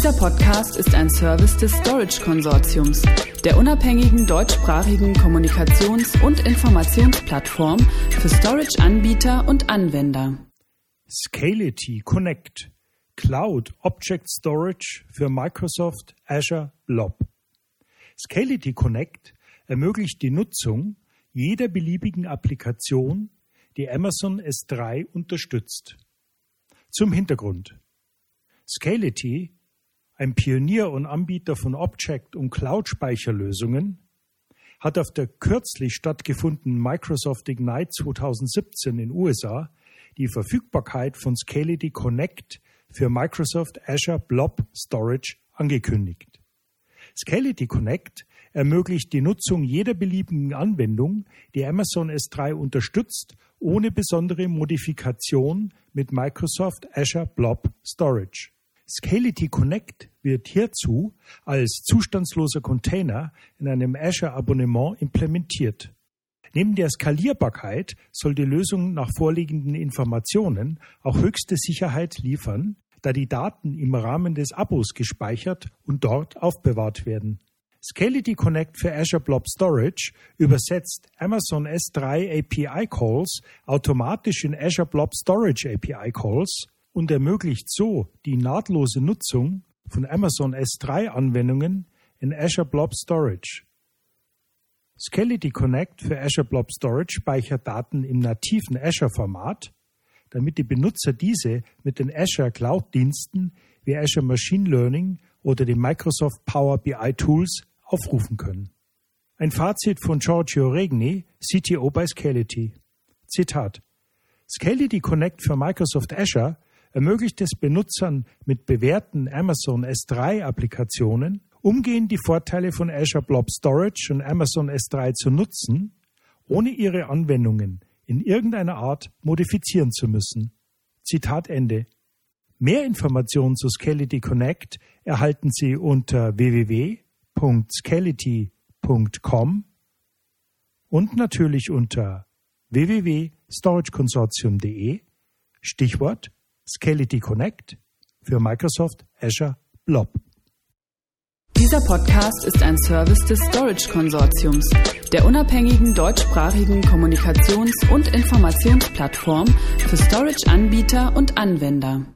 Dieser Podcast ist ein Service des Storage Konsortiums, der unabhängigen deutschsprachigen Kommunikations- und Informationsplattform für Storage-Anbieter und Anwender. Scality Connect Cloud Object Storage für Microsoft Azure Blob. Scality Connect ermöglicht die Nutzung jeder beliebigen Applikation, die Amazon S3 unterstützt. Zum Hintergrund. Scality, ein Pionier und Anbieter von Object- und Cloud-Speicherlösungen, hat auf der kürzlich stattgefundenen Microsoft Ignite 2017 in USA die Verfügbarkeit von Scality Connect für Microsoft Azure Blob Storage angekündigt. Scality Connect ermöglicht die Nutzung jeder beliebigen Anwendung, die Amazon S3 unterstützt, ohne besondere Modifikation mit Microsoft Azure Blob Storage. Scality Connect wird hierzu als zustandsloser Container in einem Azure-Abonnement implementiert. Neben der Skalierbarkeit soll die Lösung nach vorliegenden Informationen auch höchste Sicherheit liefern, da die Daten im Rahmen des Abos gespeichert und dort aufbewahrt werden. Scality Connect für Azure Blob Storage übersetzt Amazon S3 API Calls automatisch in Azure Blob Storage API Calls und ermöglicht so die nahtlose Nutzung von Amazon S3 Anwendungen in Azure Blob Storage. Scality Connect für Azure Blob Storage speichert Daten im nativen Azure-Format, damit die Benutzer diese mit den Azure Cloud-Diensten wie Azure Machine Learning oder den Microsoft Power BI Tools aufrufen können. Ein Fazit von Giorgio Regni, CTO bei Scality. Zitat. Scality Connect für Microsoft Azure ermöglicht es Benutzern mit bewährten Amazon S3 Applikationen, umgehend die Vorteile von Azure Blob Storage und Amazon S3 zu nutzen, ohne ihre Anwendungen in irgendeiner Art modifizieren zu müssen. Zitat Ende. Mehr Informationen zu Scality Connect erhalten Sie unter www.scality.com und natürlich unter www.storageconsortium.de Stichwort Scality Connect für Microsoft Azure Blob. Dieser Podcast ist ein Service des Storage Konsortiums, der unabhängigen deutschsprachigen Kommunikations- und Informationsplattform für Storage-Anbieter und Anwender.